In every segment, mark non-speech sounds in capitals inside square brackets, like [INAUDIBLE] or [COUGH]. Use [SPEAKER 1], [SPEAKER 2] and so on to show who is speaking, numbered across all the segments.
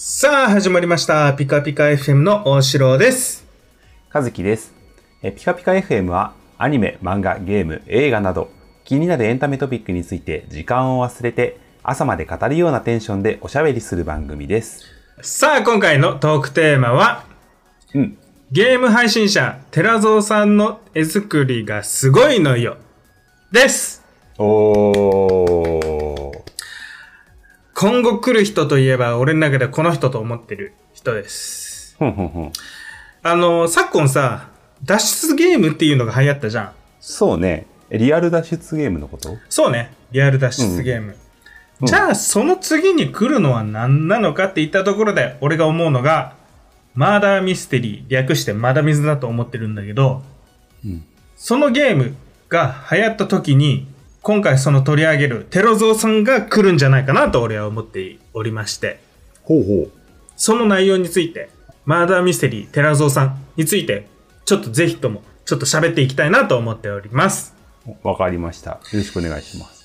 [SPEAKER 1] さあ、始まりました。ピカピカ FM の大城です。
[SPEAKER 2] 和樹です。えピカピカ FM はアニメ、漫画、ゲーム、映画など気になるエンタメトピックについて時間を忘れて朝まで語るようなテンションでおしゃべりする番組です。
[SPEAKER 1] さあ、今回のトークテーマは、
[SPEAKER 2] うん。
[SPEAKER 1] ゲーム配信者、寺蔵さんの絵作りがすごいのよ。です。
[SPEAKER 2] おー。
[SPEAKER 1] 今後来る人といえば、俺の中ではこの人と思ってる人です。
[SPEAKER 2] ふんふんふん。
[SPEAKER 1] あの、昨今さ、脱出ゲームっていうのが流行ったじゃん。
[SPEAKER 2] そうね。リアル脱出ゲームのこと？
[SPEAKER 1] そうね。リアル脱出ゲーム。
[SPEAKER 2] うん
[SPEAKER 1] じゃあ、その次に来るのは何なのかって言ったところで、俺が思うのが、マーダーミステリー、略してまだ水だと思ってるんだけど、
[SPEAKER 2] うん。
[SPEAKER 1] そのゲームが流行った時に、今回その取り上げるテロゾーさんが来るんじゃないかなと俺は思っておりまして、
[SPEAKER 2] ほうほう。
[SPEAKER 1] その内容について、マーダーミステリー、テラゾーさんについて、ちょっとぜひとも、ちょっと喋っていきたいなと思っております。
[SPEAKER 2] わかりました。よろしくお願いします。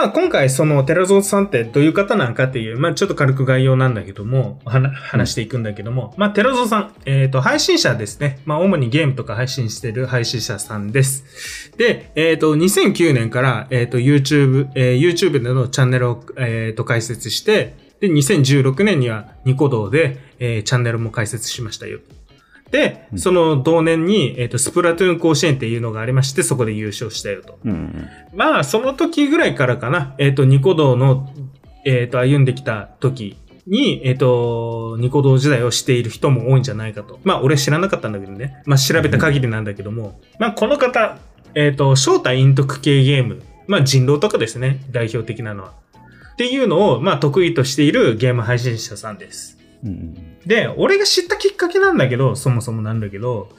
[SPEAKER 1] まあ今回そのテラゾーさんってどういう方なんかっていう、まあちょっと軽く概要なんだけども、話していくんだけども、まあテラゾーさん、えっ、と、配信者ですね。まあ主にゲームとか配信してる配信者さんです。で、えっ、と、2009年から、えっ、と、YouTube、えー YouTube でのチャンネルを、えっ、と、開設して、で、2016年にはニコ動で、えーチャンネルも開設しましたよ。で、その同年に、えっ、と、スプラトゥーン甲子園っていうのがありまして、そこで優勝したよと。
[SPEAKER 2] うんうん。
[SPEAKER 1] まあ、その時ぐらいからかな。えっ、と、ニコ動の、えっ、と、歩んできた時に、えっ、と、ニコ動時代をしている人も多いんじゃないかと。まあ、俺知らなかったんだけどね。まあ、調べた限りなんだけども。まあ、この方、えっ、と、正体陰徳系ゲーム。まあ、人狼とかですね。代表的なのは。っていうのを、まあ、得意としているゲーム配信者さんです。
[SPEAKER 2] うんうん
[SPEAKER 1] で、俺が知ったきっかけなんだけど、そもそもなんだけど、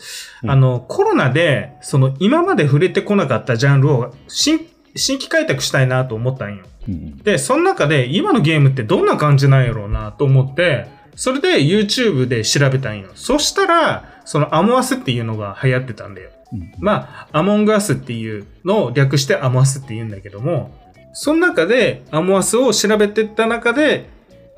[SPEAKER 2] うん
[SPEAKER 1] あの、コロナで、その、今まで触れてこなかったジャンルを、新、新規開拓したいなと思ったんよ。
[SPEAKER 2] うんうん。
[SPEAKER 1] で、その中で、今のゲームってどんな感じなんやろうなと思って、それで YouTube で調べたんよ。そしたら、そのアモアスっていうのが流行ってたんだよ。
[SPEAKER 2] うん
[SPEAKER 1] まあ、アモングアスっていうのを略してアモアスって言うんだけども、その中でアモアスを調べてった中で、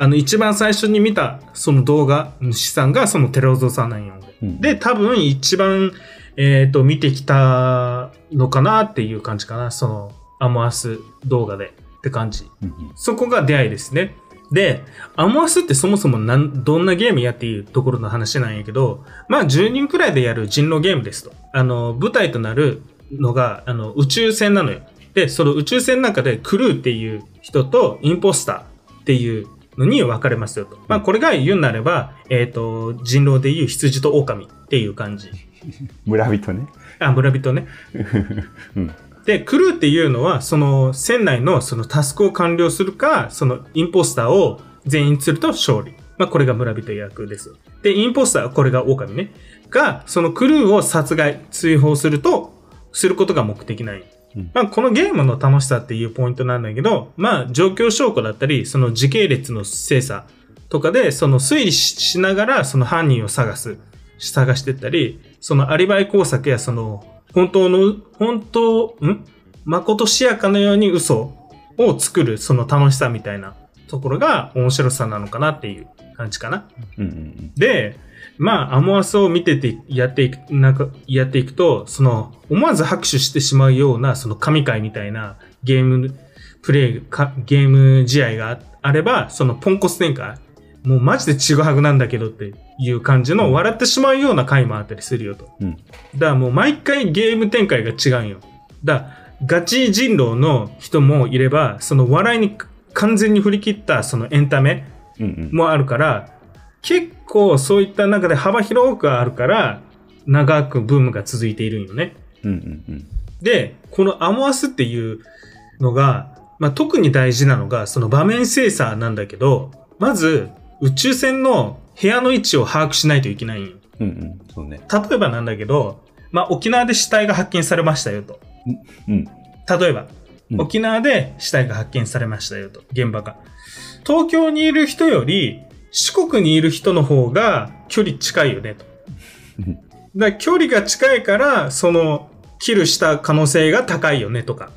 [SPEAKER 1] あの、一番最初に見たその動画主さんがそのテロゾさんなんよ。
[SPEAKER 2] うん
[SPEAKER 1] で、多分一番、えっ、と、見てきたのかなっていう感じかな。その、アモアス動画でって感じ。
[SPEAKER 2] うんうん
[SPEAKER 1] そこが出会いですね。で、アモアスってそもそもなん、どんなゲームやっていうところの話なんやけど、まあ10人くらいでやる人狼ゲームですと。あの、舞台となるのが、あの、宇宙船なのよ。で、その宇宙船の中でクルーっていう人とインポスターっていうのに分かれますよと。まあこれが言うなれば、えっ、と、人狼でいう羊と狼っていう感じ。[LAUGHS]
[SPEAKER 2] 村人ね。
[SPEAKER 1] あ、村人ね。[LAUGHS]
[SPEAKER 2] うん。
[SPEAKER 1] で、クルーっていうのは、その船内のそのタスクを完了するか、そのインポスターを全員釣ると勝利。まあ、これが村人役です。で、インポスター、これが狼ね。が、そのクルーを殺害、追放すると、することが目的なんよ
[SPEAKER 2] うん。
[SPEAKER 1] まあ、このゲームの楽しさっていうポイントなんだけど、まあ、状況証拠だったり、その時系列の精査とかで、その推理ししながら、その犯人を探す、探してったり、そのアリバイ工作やその、本当の、本当、ん？誠しやかのように嘘を作る、その楽しさみたいなところが面白さなのかなっていう感じかな。
[SPEAKER 2] うんうん。
[SPEAKER 1] で、まあ、アモアスを見てて、やっていく、なんか、やっていくと、その、思わず拍手してしまうような、その神回みたいなゲーム、プレイか、ゲーム試合があれば、そのポンコツ展開、もうマジでちぐはぐなんだけどっていう感じの笑ってしまうような回もあったりするよと。
[SPEAKER 2] うん。
[SPEAKER 1] だからもう毎回ゲーム展開が違うんよ。だからガチ人狼の人もいれば、その笑いに完全に振り切ったそのエンタメ
[SPEAKER 2] うんうん。
[SPEAKER 1] もあるから、結構そういった中で幅広くあるから、長くブームが続いているんよね。
[SPEAKER 2] うんうんうん。
[SPEAKER 1] で、このアモアスっていうのが、まあ、特に大事なのが、その場面精査なんだけど、まず、宇宙船の部屋の位置を把握しないといけないんよ。
[SPEAKER 2] うんうん。そうね。
[SPEAKER 1] 例えばなんだけど、まあ、沖縄で死体が発見されましたよと。
[SPEAKER 2] うん。
[SPEAKER 1] 例えば、
[SPEAKER 2] うん
[SPEAKER 1] 沖縄で死体が発見されましたよと、現場が。東京にいる人より、四国にいる人の方が距離近いよねと。
[SPEAKER 2] うん
[SPEAKER 1] だ距離が近いから、その、キルした可能性が高いよねとか。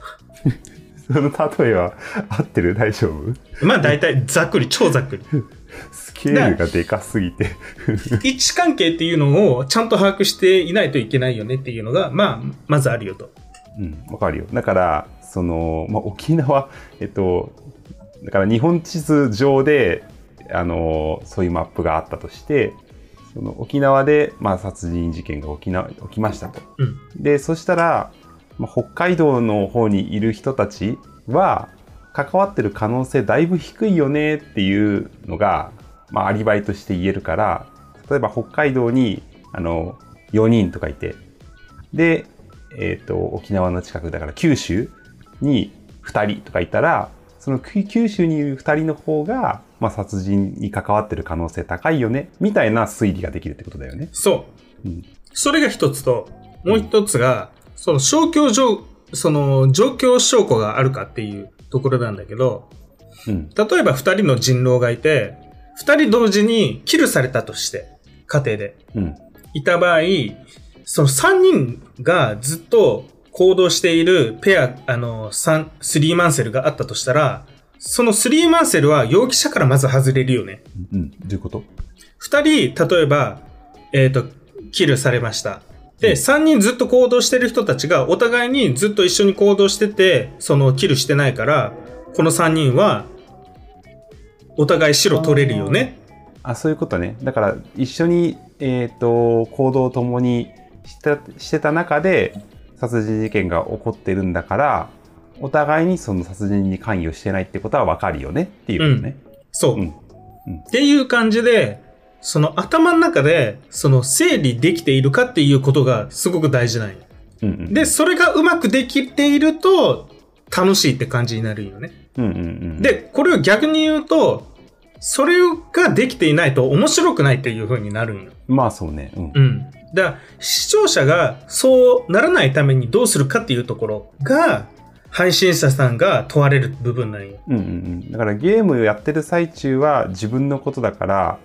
[SPEAKER 1] [LAUGHS]
[SPEAKER 2] その例えは合ってる？大丈夫？
[SPEAKER 1] まあ大体ざっくり、超ざっくり。
[SPEAKER 2] スケールがでかすぎて。[LAUGHS]
[SPEAKER 1] 位置関係っていうのをちゃんと把握していないといけないよねっていうのが、まあ、まずあるよと。
[SPEAKER 2] うん、わかるよ。だから、その、まあ、沖縄、えっと、だから日本地図上で、あの、そういうマップがあったとして、その沖縄で、まあ、殺人事件が起きな、起きましたと。
[SPEAKER 1] うん。
[SPEAKER 2] で、そしたら、まあ、北海道の方にいる人たちは、関わってる可能性だいぶ低いよねっていうのが、まあ、アリバイとして言えるから、例えば北海道に、あの、4人とかいて、で、えっ、と、沖縄の近くだから九州に2人とかいたら、その九九州にいる2人の方が、まあ、殺人に関わってる可能性高いよね、みたいな推理ができるってことだよね。
[SPEAKER 1] そう。
[SPEAKER 2] うん
[SPEAKER 1] それが一つと、もう一つが、その状その状況証拠があるかっていうところなんだけど、
[SPEAKER 2] うん。
[SPEAKER 1] 例えば二人の人狼がいて、二人同時にキルされたとして、家庭で。
[SPEAKER 2] うん。
[SPEAKER 1] いた場合、その三人がずっと行動しているペア、あの、三、スリーマンセルがあったとしたら、そのスリーマンセルは容疑者からまず外れるよね。
[SPEAKER 2] うん。どういうこと？
[SPEAKER 1] 二人、例えば、えっ、と、キルされました。で、三人ずっと行動してる人たちがお互いにずっと一緒に行動してて、そのキルしてないから、この三人は、お互い白取れるよね。
[SPEAKER 2] あ、そういうことね。だから、一緒に、えっ、と、行動を共にしたしてた中で、殺人事件が起こってるんだから、お互いにその殺人に関与してないってことはわかるよねっていうことね。
[SPEAKER 1] そう。
[SPEAKER 2] うん
[SPEAKER 1] っていう感じで、その頭の中で、その整理できているかっていうことがすごく大事なんよ。
[SPEAKER 2] うんうん。
[SPEAKER 1] で、それがうまくできていると、楽しいって感じになるよね。
[SPEAKER 2] うんうんうん。
[SPEAKER 1] で、これを逆に言うと、それができていないと面白くないっていう風になるんよ。
[SPEAKER 2] まあそうね。うん。
[SPEAKER 1] うん。だから、視聴者がそうならないためにどうするかっていうところが、配信者さんが問われる部分なんよ。
[SPEAKER 2] うんうんうん。だからゲームをやってる最中は自分のことだから、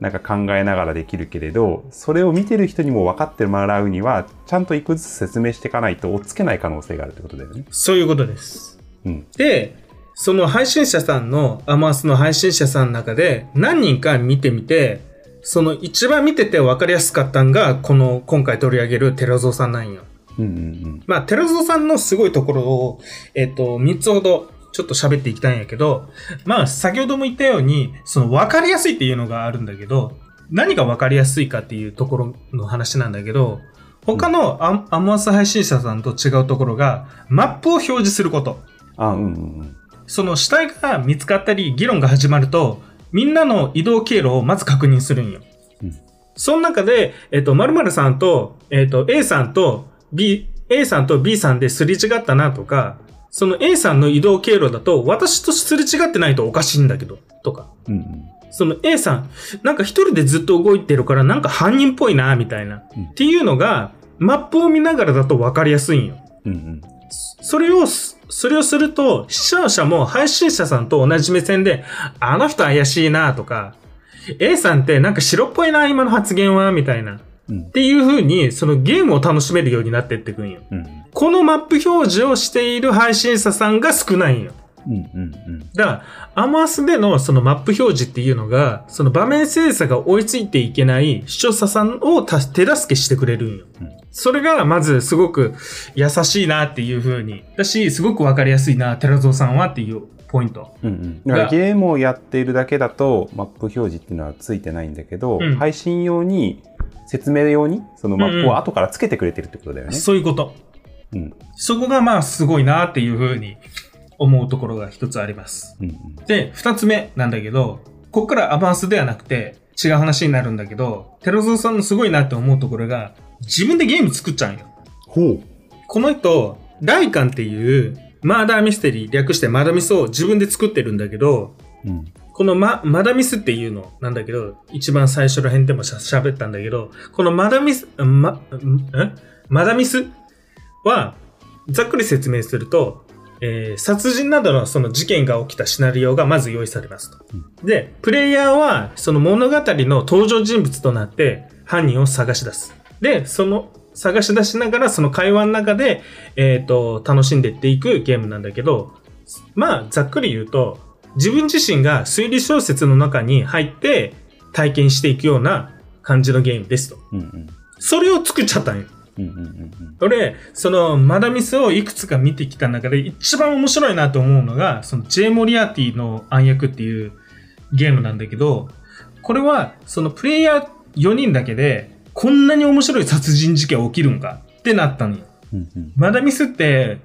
[SPEAKER 2] なんか考えながらできるけれど、それを見てる人にも分かってもらうには、ちゃんと一個ずつ説明していかないと追っつけない可能性があるってことだよね。
[SPEAKER 1] そういうことです。
[SPEAKER 2] うん。
[SPEAKER 1] で、その配信者さんの、アマースの配信者さんの中で何人か見てみて、その一番見てて分かりやすかったんが、この今回取り上げる寺蔵さんなんよ。
[SPEAKER 2] うんうんうん。
[SPEAKER 1] まあ、寺蔵さんのすごいところを、えっ、と、3つほどちょっと喋っていきたいんやけど、まあ、先ほども言ったように、その分かりやすいっていうのがあるんだけど、何が分かりやすいかっていうところの話なんだけど、他のアアマース配信者さんと違うところが、マップを表示すること。
[SPEAKER 2] あ、うんうんうん。
[SPEAKER 1] その死体が見つかったり、議論が始まると、みんなの移動経路をまず確認するんよ。
[SPEAKER 2] うん
[SPEAKER 1] その中で、えっ、と、〇〇さんと、えっ、と、A さんと B、A さんと B さんですり違ったなとか、その A さんの移動経路だと、私とすれ違ってないとおかしいんだけど、とか。
[SPEAKER 2] うんうん。
[SPEAKER 1] その A さん、なんか一人でずっと動いてるから、なんか犯人っぽいな、みたいな。
[SPEAKER 2] うん
[SPEAKER 1] っていうのが、マップを見ながらだと分かりやすいんよ。
[SPEAKER 2] うんうん。
[SPEAKER 1] それをす、それをすると、視聴者も配信者さんと同じ目線で、あの人怪しいなとか、A さんってなんか白っぽいな、今の発言は、みたいな。っ
[SPEAKER 2] うん
[SPEAKER 1] ていう風に、そのゲームを楽しめるようになってってくんよ。
[SPEAKER 2] うん
[SPEAKER 1] このマップ表示をしている配信者さんが少ないんよ。
[SPEAKER 2] うんうんうん
[SPEAKER 1] だから、アマースでのそのマップ表示っていうのが、その場面精査が追いついていけない視聴者さんをた手助けしてくれるんよ。
[SPEAKER 2] うん
[SPEAKER 1] それがまずすごく優しいなっていう風に。だし、すごくわかりやすいな、寺蔵さんはっていうポイント。
[SPEAKER 2] うんうんだからゲームをやっているだけだとマップ表示っていうのはついてないんだけど、
[SPEAKER 1] うん
[SPEAKER 2] 配信用に説明用にそのマップを後からつけてくれてるってことだよね。
[SPEAKER 1] そういうこと。
[SPEAKER 2] うん
[SPEAKER 1] そこがまあすごいなっていう風に思うところが一つあります。
[SPEAKER 2] うんうん
[SPEAKER 1] で、二つ目なんだけど、こっからアバンスではなくて違う話になるんだけど、寺蔵さんのすごいなって思うところが、自分でゲーム作っちゃうんよ。
[SPEAKER 2] ほう。
[SPEAKER 1] この人、ライカンっていうマーダーミステリー、略してマダミスを自分で作ってるんだけど、
[SPEAKER 2] うん
[SPEAKER 1] このマ、マダミスっていうのなんだけど、一番最初ら辺でもしゃ喋ったんだけど、このマダミス、ま、んえ？マダミス？は、ざっくり説明すると、えー殺人などのその事件が起きたシナリオがまず用意されますと。で、プレイヤーはその物語の登場人物となって犯人を探し出す。で、その探し出しながらその会話の中で、えっ、と、楽しんでいっていくゲームなんだけど、まあ、ざっくり言うと、自分自身が推理小説の中に入って体験していくような感じのゲームですと。
[SPEAKER 2] うんうん。
[SPEAKER 1] それを作っちゃったんよ。
[SPEAKER 2] うんうんうん
[SPEAKER 1] 俺、その、マダミスをいくつか見てきた中で一番面白いなと思うのが、その、ジェイ・モリアーティの暗躍っていうゲームなんだけど、これは、その、プレイヤー4人だけで、こんなに面白い殺人事件起きるんかってなったのよ。
[SPEAKER 2] うん。うん
[SPEAKER 1] マダミスって、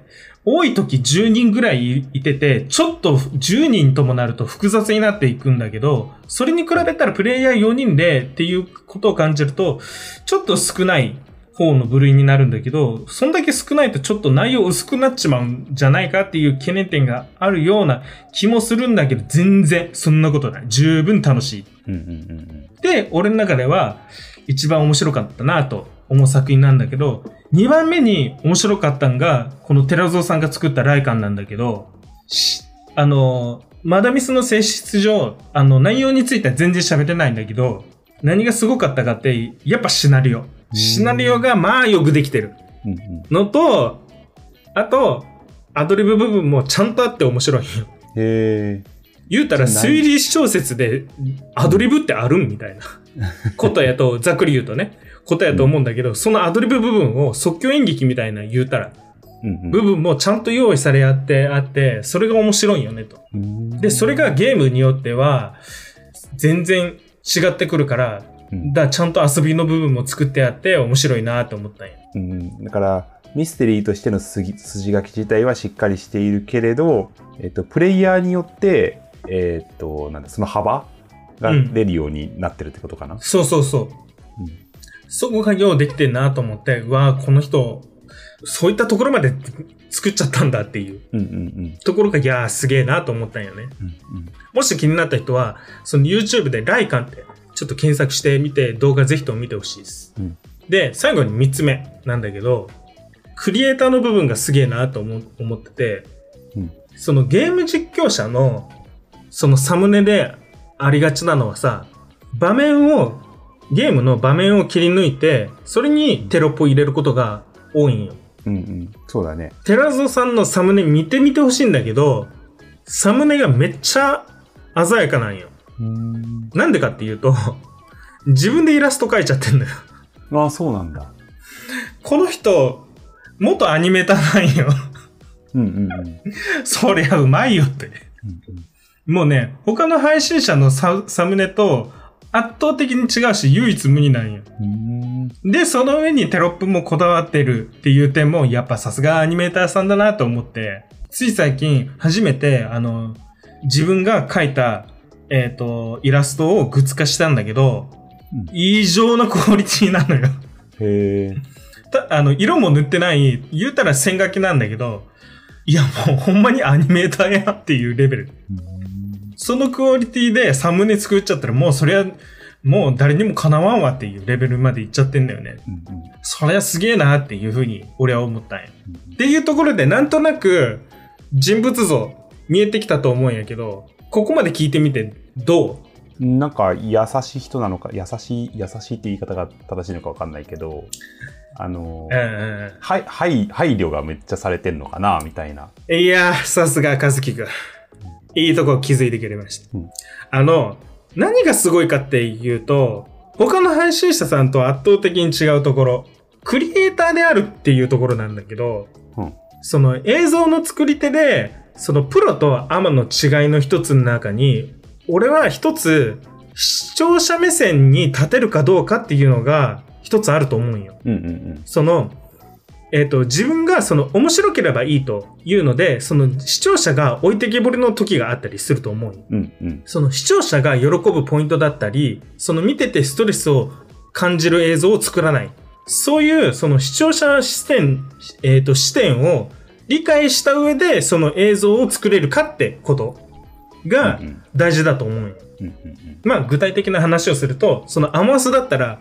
[SPEAKER 1] 多い時10人ぐらいいてて、ちょっと10人ともなると複雑になっていくんだけど、それに比べたらプレイヤー4人でっていうことを感じると、ちょっと少ない方の部類になるんだけど、そんだけ少ないとちょっと内容薄くなっちまうんじゃないかっていう懸念点があるような気もするんだけど、全然そんなことない。十分楽しい。
[SPEAKER 2] うんうんうん
[SPEAKER 1] で、俺の中では一番面白かったなと思う作品なんだけど、2番目に面白かったのが、この寺蔵さんが作ったライカンなんだけど、しあの、マダミスの性質上、あの、内容については全然喋ってないんだけど、何がすごかったかって、やっぱシナリオ。シナリオがまあよくできてるのと、あと、アドリブ部分もちゃんとあって面白いよ。
[SPEAKER 2] へえ。
[SPEAKER 1] 言うたら推理小説でアドリブってあるんみたいな [LAUGHS] ことやと、ざっくり言うとね、ことやと思うんだけど、そのアドリブ部分を即興演劇みたいな言うたら、
[SPEAKER 2] うん
[SPEAKER 1] 部分もちゃんと用意されあって、あって、それが面白いよねと。
[SPEAKER 2] うん。
[SPEAKER 1] で、それがゲームによっては、全然違ってくるから、
[SPEAKER 2] うん
[SPEAKER 1] だからちゃんと遊びの部分も作ってあって面白いなと思ったんや。
[SPEAKER 2] うん、だから、ミステリーとしての筋筋書き自体はしっかりしているけれど、えっと、プレイヤーによって、えっと、なんだ、その幅が
[SPEAKER 1] うん
[SPEAKER 2] 出るようになってるってことかな？
[SPEAKER 1] そうそうそう。
[SPEAKER 2] うん
[SPEAKER 1] そこがようできてんなと思って、うわあこの人、そういったところまで作っちゃったんだっていう
[SPEAKER 2] うんうんうん
[SPEAKER 1] ところが、いやーすげえなと思ったんよね。
[SPEAKER 2] うん
[SPEAKER 1] もし気になった人は、その YouTube でライカンってちょっと検索してみて動画ぜひとも見てほしいです。
[SPEAKER 2] うん
[SPEAKER 1] で、最後に3つ目なんだけど、クリエイターの部分がすげえなと思思ってて、
[SPEAKER 2] うん
[SPEAKER 1] そのゲーム実況者のそのサムネでありがちなのはさ、場面を、ゲームの場面を切り抜いて、それにテロップを入れることが多いんよ。
[SPEAKER 2] うんうん。そうだね。
[SPEAKER 1] テラゾさんのサムネ見てみてほしいんだけど、サムネがめっちゃ鮮やかなんよ。
[SPEAKER 2] うん。
[SPEAKER 1] なんでかっていうと、自分でイラスト描いちゃってんだよ。
[SPEAKER 2] ああ、そうなんだ。
[SPEAKER 1] この人、元アニメーターなんよ。
[SPEAKER 2] うんうんうん。[LAUGHS]
[SPEAKER 1] そりゃうまいよって。もうね、他の配信者のササムネと圧倒的に違うし、唯一無二なんよ。
[SPEAKER 2] うん。
[SPEAKER 1] で、その上にテロップもこだわってるっていう点も、やっぱさすがアニメーターさんだなと思って、つい最近初めて、あの、自分が描いた、えっ、と、イラストをグッズ化したんだけど、
[SPEAKER 2] うん
[SPEAKER 1] 異常なクオリティなのよ。
[SPEAKER 2] へえ。
[SPEAKER 1] たあの、色も塗ってない、言うたら線書きなんだけど、いやもうほんまにアニメーターやっていうレベル。そのクオリティでサムネ作っちゃったらもうそりゃ、もう誰にもかなわんわっていうレベルまでいっちゃってんだよね。
[SPEAKER 2] うんうん
[SPEAKER 1] そりゃすげえなっていうふうに俺は思ったんや。っていうところでなんとなく人物像見えてきたと思うんやけど、ここまで聞いてみてど
[SPEAKER 2] なんか優しい人なのか、優しい、優しいって言い方が正しいのかわかんないけど、あの
[SPEAKER 1] う、うんうんうん
[SPEAKER 2] はい、はい、配慮がめっちゃされてんのかな、みたいな。
[SPEAKER 1] いやー、さすが和樹くん。いいとこ気づいてくれました。
[SPEAKER 2] うん
[SPEAKER 1] あの、何がすごいかっていうと、他の配信者さんと圧倒的に違うところ、クリエイターであるっていうところなんだけど、
[SPEAKER 2] うん
[SPEAKER 1] その映像の作り手で、そのプロとアマの違いの一つの中に、俺は一つ視聴者目線に立てるかどうかっていうのが一つあると思うんよ。
[SPEAKER 2] うんうん
[SPEAKER 1] その、えっ、と、自分がその面白ければいいというので、その視聴者が置いてけぼりの時があったりすると思うよ。
[SPEAKER 2] うん。うんうん。
[SPEAKER 1] その視聴者が喜ぶポイントだったり、その見ててストレスを感じる映像を作らない。そういう、その視聴者視点、えっ、と、視点を理解した上で、その映像を作れるかってことが大事だと思うよ。
[SPEAKER 2] うんうん
[SPEAKER 1] まあ、具体的な話をすると、そのアマスだったら、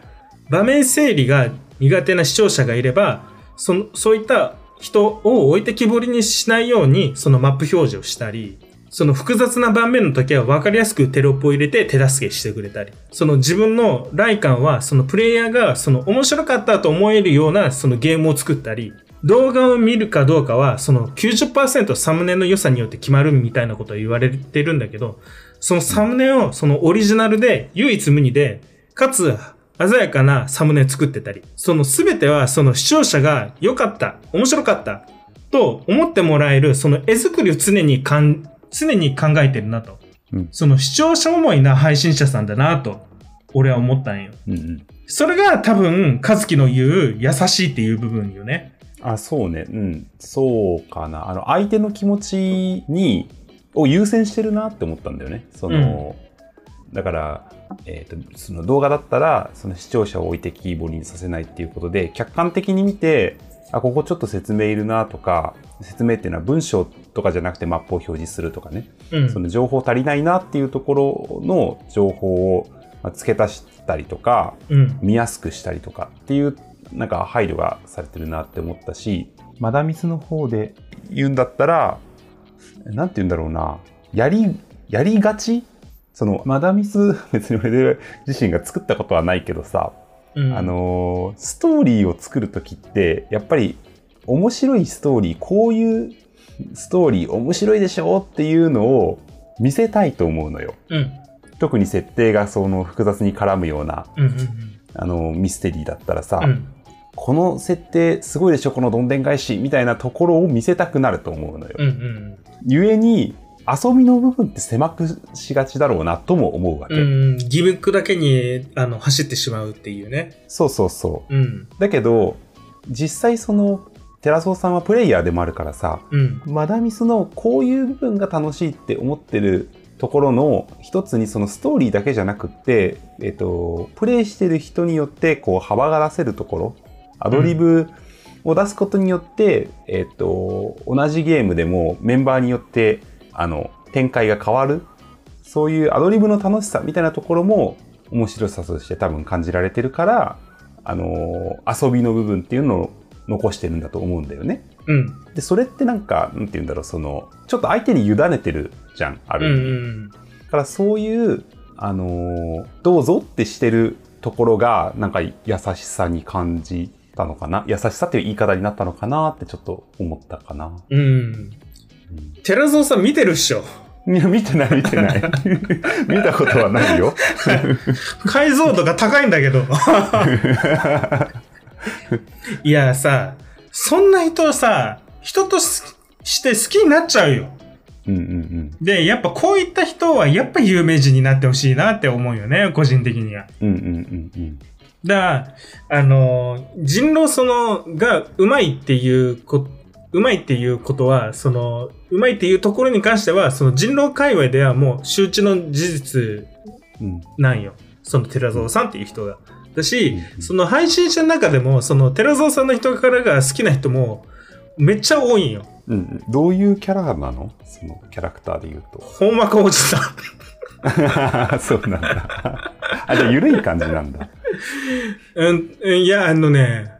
[SPEAKER 1] 場面整理が苦手な視聴者がいれば、その、そういった人を置いてきぼりにしないように、そのマップ表示をしたり、その複雑な盤面の時は分かりやすくテロップを入れて手助けしてくれたり、その自分の来感は、そのプレイヤーがその面白かったと思えるようなそのゲームを作ったり、動画を見るかどうかは、その90%サムネの良さによって決まるみたいなことは言われてるんだけど、そのサムネをそのオリジナルで唯一無二で、かつ鮮やかなサムネ作ってたり、その全てはその視聴者が良かった、面白かった、と思ってもらえる、その絵作りを常にかん、常に考えてるなと。
[SPEAKER 2] うん
[SPEAKER 1] その視聴者思いな配信者さんだなと、俺は思ったんよ。
[SPEAKER 2] うんうん。
[SPEAKER 1] それが多分、和樹の言う優しいっていう部分よね。
[SPEAKER 2] あ、そうね。うん。そうかな。あの、相手の気持ちに、を優先してるなって思ったんだよね。その、だから、えっ、と、その動画だったら、その視聴者を置いてキーボにさせないっていうことで、客観的に見て、あ、ここちょっと説明いるなとか、説明っていうのは文章とかじゃなくてマップを表示するとかね。
[SPEAKER 1] うん。
[SPEAKER 2] その情報足りないなっていうところの情報をまあ付け足したりとか、
[SPEAKER 1] うん。
[SPEAKER 2] 見やすくしたりとかっていうなんか配慮がされてるなって思ったしマダミスの方で言うんだったらなんて言うんだろうなやりやりがちそのマダミス [LAUGHS] 別に俺自身が作ったことはないけどさ、
[SPEAKER 1] うん。
[SPEAKER 2] あのーストーリーを作る時ってやっぱり面白いストーリーこういうストーリー面白いでしょっていうのを見せたいと思うのよ。
[SPEAKER 1] うん。
[SPEAKER 2] 特に設定がその複雑に絡むような
[SPEAKER 1] うん。うん。
[SPEAKER 2] あのミステリーだったらさ、
[SPEAKER 1] うん。
[SPEAKER 2] この設定すごいでしょこのどんでん返しみたいなところを見せたくなると思うのよ。
[SPEAKER 1] うん。うん。
[SPEAKER 2] ゆえに遊びの部分って狭くしがちだろうなとも思うわけ。
[SPEAKER 1] うん。ギミックだけに、あの、走ってしまうっていうね。
[SPEAKER 2] そうそうそう。
[SPEAKER 1] うん。
[SPEAKER 2] だけど実際そのテラソーさんはプレイヤーでもあるからさ
[SPEAKER 1] うん。
[SPEAKER 2] マダミスのこういう部分が楽しいって思ってるところの一つにそのストーリーだけじゃなくって、えっと、プレイしてる人によってこう幅が出せるところアドリブを出すことによって、えっと、同じゲームでもメンバーによってあの展開が変わるそういうアドリブの楽しさみたいなところも面白さとして多分感じられてるからあの遊びの部分っていうのを残してるんだと思うんだよね。
[SPEAKER 1] うん。
[SPEAKER 2] でそれってなんかなんて言うんだろうそのちょっと相手に委ねてるじゃんあ
[SPEAKER 1] うん。
[SPEAKER 2] る意味、
[SPEAKER 1] うん。
[SPEAKER 2] だからそういうあのーどうぞってしてるところがなんか優しさに感じたのかな優しさっていう言い方になったのかなってちょっと思ったかな。
[SPEAKER 1] うん。寺蔵さん見てるっしょ。
[SPEAKER 2] いや見てない見てない [LAUGHS] 見たことはないよ。
[SPEAKER 1] 解像度が高いんだけど。[LAUGHS] いやさ、そんな人さ、人としして好きになっちゃうよ。
[SPEAKER 2] うんうんうん
[SPEAKER 1] で、やっぱこういった人はやっぱ有名人になってほしいなって思うよね、個人的には。
[SPEAKER 2] うんうんうんうん
[SPEAKER 1] だから、あの、人狼その、がうまいっていうこ、うまいっていうことは、その、うまいっていうところに関しては、その人狼界隈ではもう周知の事実
[SPEAKER 2] うん
[SPEAKER 1] なんよ。その寺蔵さんっていう人が。だし、
[SPEAKER 2] うんうん
[SPEAKER 1] その配信者の中でも、その寺蔵さんの人からが好きな人も、めっちゃ多いんよ。
[SPEAKER 2] うんうんどういうキャラなの？そのキャラクターで言うと。
[SPEAKER 1] ほんまかおじさん。[LAUGHS]
[SPEAKER 2] そうなんだ。あ、じゃあ緩い感じなんだ。
[SPEAKER 1] うん、うんいや、あのね、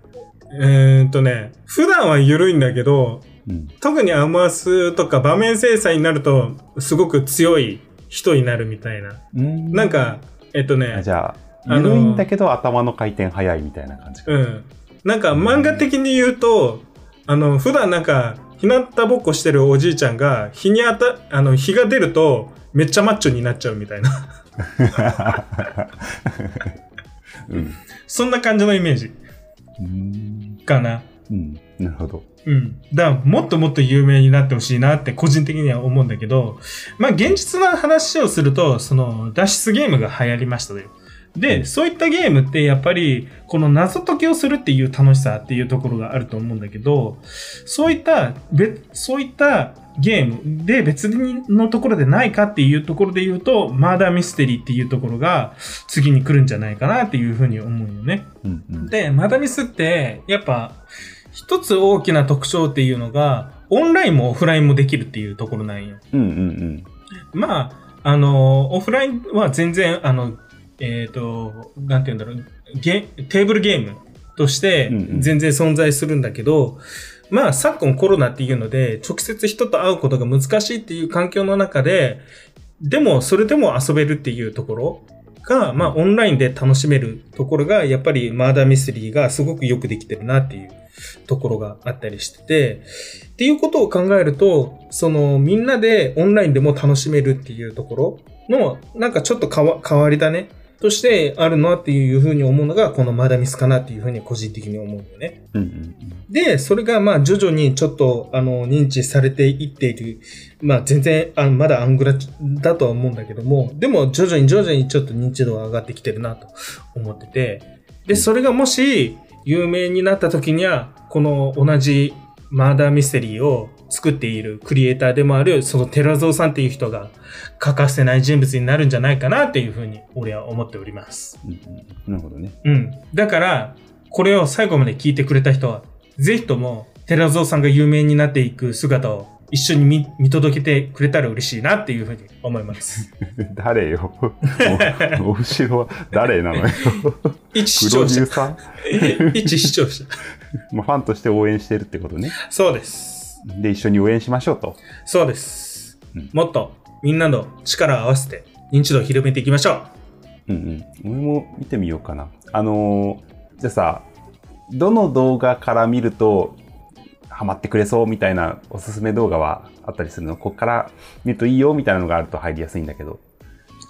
[SPEAKER 1] えーっとね、普段は緩いんだけど、
[SPEAKER 2] うん。
[SPEAKER 1] 特にアマスとか場面制裁になると、すごく強い人になるみたいな。
[SPEAKER 2] うん
[SPEAKER 1] なんか、えっと
[SPEAKER 2] あ
[SPEAKER 1] ね
[SPEAKER 2] じ、ゃあ、緩いんだけど頭の回転早いみたいな感じか。
[SPEAKER 1] うん。なんか漫画的に言うと、あの、普段なんか、日向ぼっこしてるおじいちゃんが、日に当た、あの、日が出ると、めっちゃマッチョになっちゃうみたいな。[LAUGHS]
[SPEAKER 2] うん。
[SPEAKER 1] そんな感じのイメージ
[SPEAKER 2] うん。
[SPEAKER 1] かな。
[SPEAKER 2] うん。なるほど。
[SPEAKER 1] うん。だから、もっともっと有名になってほしいなって個人的には思うんだけど、まあ、現実な話をすると、その、脱出ゲームが流行りましたよ。で、そういったゲームってやっぱり、この謎解きをするっていう楽しさっていうところがあると思うんだけど、そういった、べそういったゲームで別のところでないかっていうところで言うと、マーダーミステリーっていうところが次に来るんじゃないかなっていうふうに思うよね。
[SPEAKER 2] うんうん。
[SPEAKER 1] で、マダミスって、やっぱ、一つ大きな特徴っていうのが、オンラインもオフラインもできるっていうところなんよ。
[SPEAKER 2] うんうん
[SPEAKER 1] まあ、あの、オフラインは全然、あの、えっ、と、なんて言うんだろう、ゲテーブルゲームとして
[SPEAKER 2] うんうん
[SPEAKER 1] 全然存在するんだけど、まあ、昨今コロナっていうので、直接人と会うことが難しいっていう環境の中で、でも、それでも遊べるっていうところが、まあ、オンラインで楽しめるところが、やっぱりマーダーミステリーがすごくよくできてるなっていうところがあったりしてて、っていうことを考えると、その、みんなでオンラインでも楽しめるっていうところの、なんかちょっと変わ変わりだね。としてあるなっていうふうに思うのが、このマダミスかなっていうふうに個人的に思うよね。
[SPEAKER 2] うんうん
[SPEAKER 1] で、それがまあ徐々にちょっとあの認知されていっている。まあ全然あまだアングラだとは思うんだけども、でも徐々に徐々にちょっと認知度が上がってきてるなと思ってて。で、それがもし有名になった時には、この同じマーダーミステリーを作っているクリエイターでもある、そのテラゾーさんっていう人が欠かせない人物になるんじゃないかなっていうふうに俺は思っております。
[SPEAKER 2] うんうんなるほどね。
[SPEAKER 1] うん。だから、これを最後まで聞いてくれた人は、ぜひとも、寺蔵さんが有名になっていく姿を一緒に見見届けてくれたら嬉しいなっていうふうに思います。[LAUGHS]
[SPEAKER 2] 誰よおお [LAUGHS] 後ろは誰なのよ
[SPEAKER 1] 一視聴者一視聴者。
[SPEAKER 2] ーまあファンとして応援してるってことね。
[SPEAKER 1] そうです。
[SPEAKER 2] で、一緒に応援しましょうと。
[SPEAKER 1] そうです
[SPEAKER 2] うん。
[SPEAKER 1] もっとみんなの力を合わせて認知度を広めていきましょ
[SPEAKER 2] うんうん。俺も見てみようかな。あのーじゃあさ、どの動画から見ると、ハマってくれそうみたいなおすすめ動画はあったりするの？ここから見るといいよみたいなのがあると入りやすいんだけど。
[SPEAKER 1] う。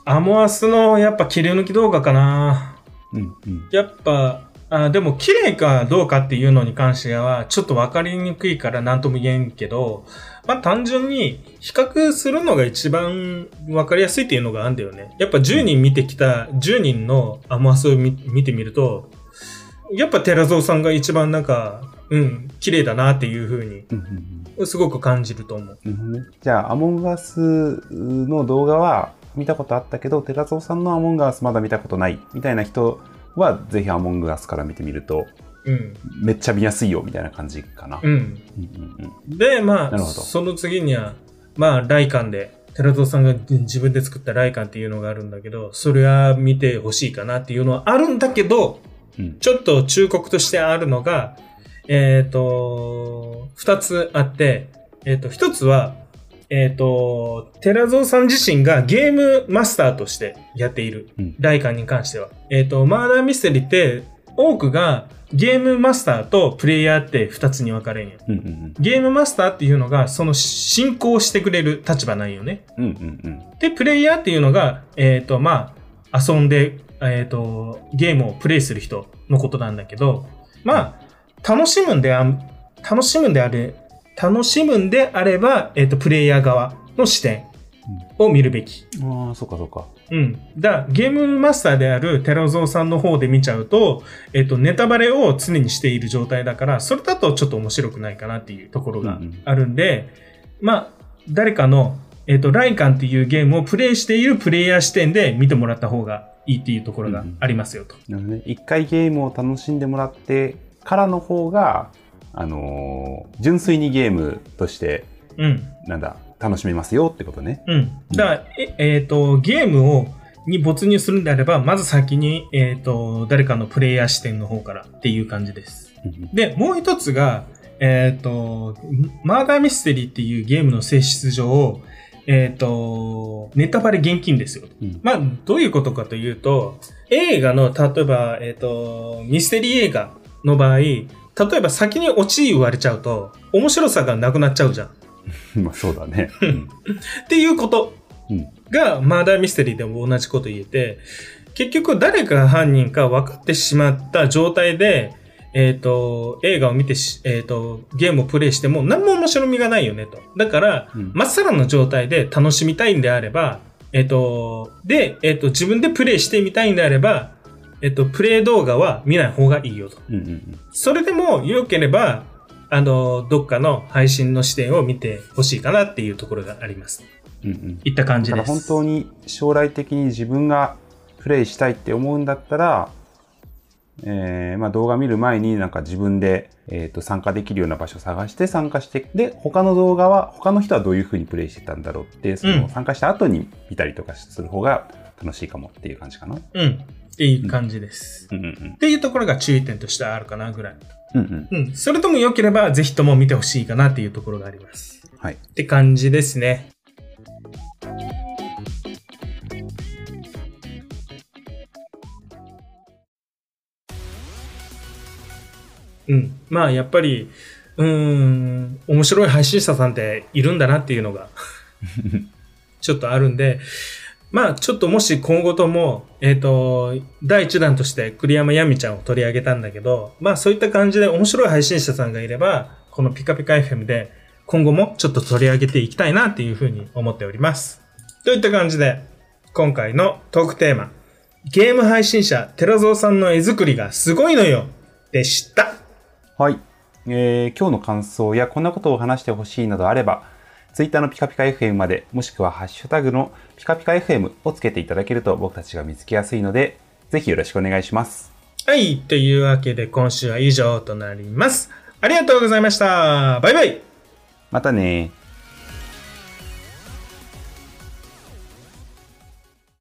[SPEAKER 1] アモアスのやっぱ切り抜き動画かな。
[SPEAKER 2] うんうん。
[SPEAKER 1] やっぱ、あでも綺麗かどうかっていうのに関しては、ちょっと分かりにくいから何とも言えんけど、まあ単純に比較するのが一番分かりやすいっていうのがあるんだよね。やっぱ10人見てきた10人のアマスを見見てみると、やっぱ寺蔵さんが一番なんか、うん、綺麗だなっていう風に、
[SPEAKER 2] うんうんうん
[SPEAKER 1] すごく感じると思う。
[SPEAKER 2] なるほどねじゃあ、アモンガースの動画は見たことあったけど、テラゾーさんのアモンガースまだ見たことないみたいな人は、ぜひアモンガースから見てみると、
[SPEAKER 1] うん。
[SPEAKER 2] めっちゃ見やすいよみたいな感じかな。
[SPEAKER 1] うん。
[SPEAKER 2] うんうんうん
[SPEAKER 1] で、まあ、その次には、まあ、ライカンで、寺蔵さんが自分で作ったライカンっていうのがあるんだけど、それは見てほしいかなっていうのはあるんだけど、
[SPEAKER 2] うん
[SPEAKER 1] ちょっと忠告としてあるのが、えっ、と、二つあって、えっ、と、一つは、えっ、と、寺蔵さん自身がゲームマスターとしてやっている。
[SPEAKER 2] うん
[SPEAKER 1] ライカンに関しては。えっ、と、マーダーミステリーって、多くがゲームマスターとプレイヤーって二つに分かれんよ。
[SPEAKER 2] うんうん
[SPEAKER 1] ゲームマスターっていうのが、その進行してくれる立場なんよね。
[SPEAKER 2] うん。うんうんうん。
[SPEAKER 1] で、プレイヤーっていうのが、えっ、と、まあ、遊んで、えっ、と、ゲームをプレイする人のことなんだけど、まあ、楽しむんであん、楽しむんであれ、楽しむんであれば、えっ、と、プレイヤー側の視点を見るべき。
[SPEAKER 2] ああ、そっかそっか。
[SPEAKER 1] うん。だゲームマスターである寺蔵さんの方で見ちゃうと、えっ、と、ネタバレを常にしている状態だから、それだとちょっと面白くないかなっていうところがあるんで、まあ、誰かの、えっ、と、ライカンっていうゲームをプレイしているプレイヤー視点で見てもらった方がいいっていうところがありますよと。
[SPEAKER 2] なるほどね。一回ゲームを楽しんでもらってからの方が、あのー純粋にゲームとして、
[SPEAKER 1] うん。
[SPEAKER 2] なんだ、楽しめますよってことね。
[SPEAKER 1] うん。だから、え、えっ、と、ゲームを、に没入するんであれば、まず先に、えっ、と、誰かのプレイヤー視点の方からっていう感じです。
[SPEAKER 2] うん
[SPEAKER 1] で、もう一つが、えっ、と、マーダーミステリーっていうゲームの性質上、えっ、と、ネタバレ厳禁ですよ。
[SPEAKER 2] うん
[SPEAKER 1] まあ、どういうことかというと、映画の、例えば、えっ、と、ミステリー映画の場合、例えば先にオチ言われちゃうと、面白さがなくなっちゃうじゃん。[LAUGHS]
[SPEAKER 2] まあそうだね。うん
[SPEAKER 1] っていうこと
[SPEAKER 2] うん
[SPEAKER 1] が、マーダーミステリーでも同じこと言えて、結局誰が犯人か分かってしまった状態で、えっ、と、映画を見てし、えっ、と、ゲームをプレイしても何も面白みがないよねと。だから、
[SPEAKER 2] うん
[SPEAKER 1] まっさらの状態で楽しみたいんであれば、えっ、と、で、えっ、と、自分でプレイしてみたいんであれば、えっ、と、プレイ動画は見ない方がいいよと。
[SPEAKER 2] うんうんうん
[SPEAKER 1] それでも良ければ、あの、どっかの配信の視点を見てほしいかなっていうところがあります。
[SPEAKER 2] うんうん
[SPEAKER 1] いった感じ
[SPEAKER 2] だから
[SPEAKER 1] です。
[SPEAKER 2] 本当に将来的に自分がプレイしたいって思うんだったら、えーまあ、動画見る前になんか自分で、えー、と参加できるような場所を探して参加してで他の動画は他の人はどういうふうにプレイしてたんだろうってそ
[SPEAKER 1] うん
[SPEAKER 2] の参加した後に見たりとかする方が楽しいかもっていう感じかな。
[SPEAKER 1] うん。っていう感じです。っていうところが注意点としてあるかなぐらい。
[SPEAKER 2] うんうん、うん、
[SPEAKER 1] それとも良ければ、ぜひとも見てほしいかなっていうところがあります。
[SPEAKER 2] はい。
[SPEAKER 1] って感じですね。うん。まあ、やっぱり、うん、面白い配信者さんっているんだなっていうのが [LAUGHS] ちょっとあるんで、まあ、ちょっともし今後とも、えっ、と、第一弾として栗山やみちゃんを取り上げたんだけど、まあそういった感じで面白い配信者さんがいれば、このピカピカ FM で今後もちょっと取り上げていきたいなっていうふうに思っております。といった感じで、今回のトークテーマ、ゲーム配信者、寺蔵さんの絵作りがすごいのよ、でした。
[SPEAKER 2] はい。えー今日の感想やこんなことを話してほしいなどあれば、Twitter のピカピカ FM まで、もしくはハッシュタグのピカピカ FM をつけていただけると僕たちが見つけやすいので、ぜひよろしくお願いします。
[SPEAKER 1] はい。というわけで今週は以上となります。ありがとうございました。バイバイ。
[SPEAKER 2] またね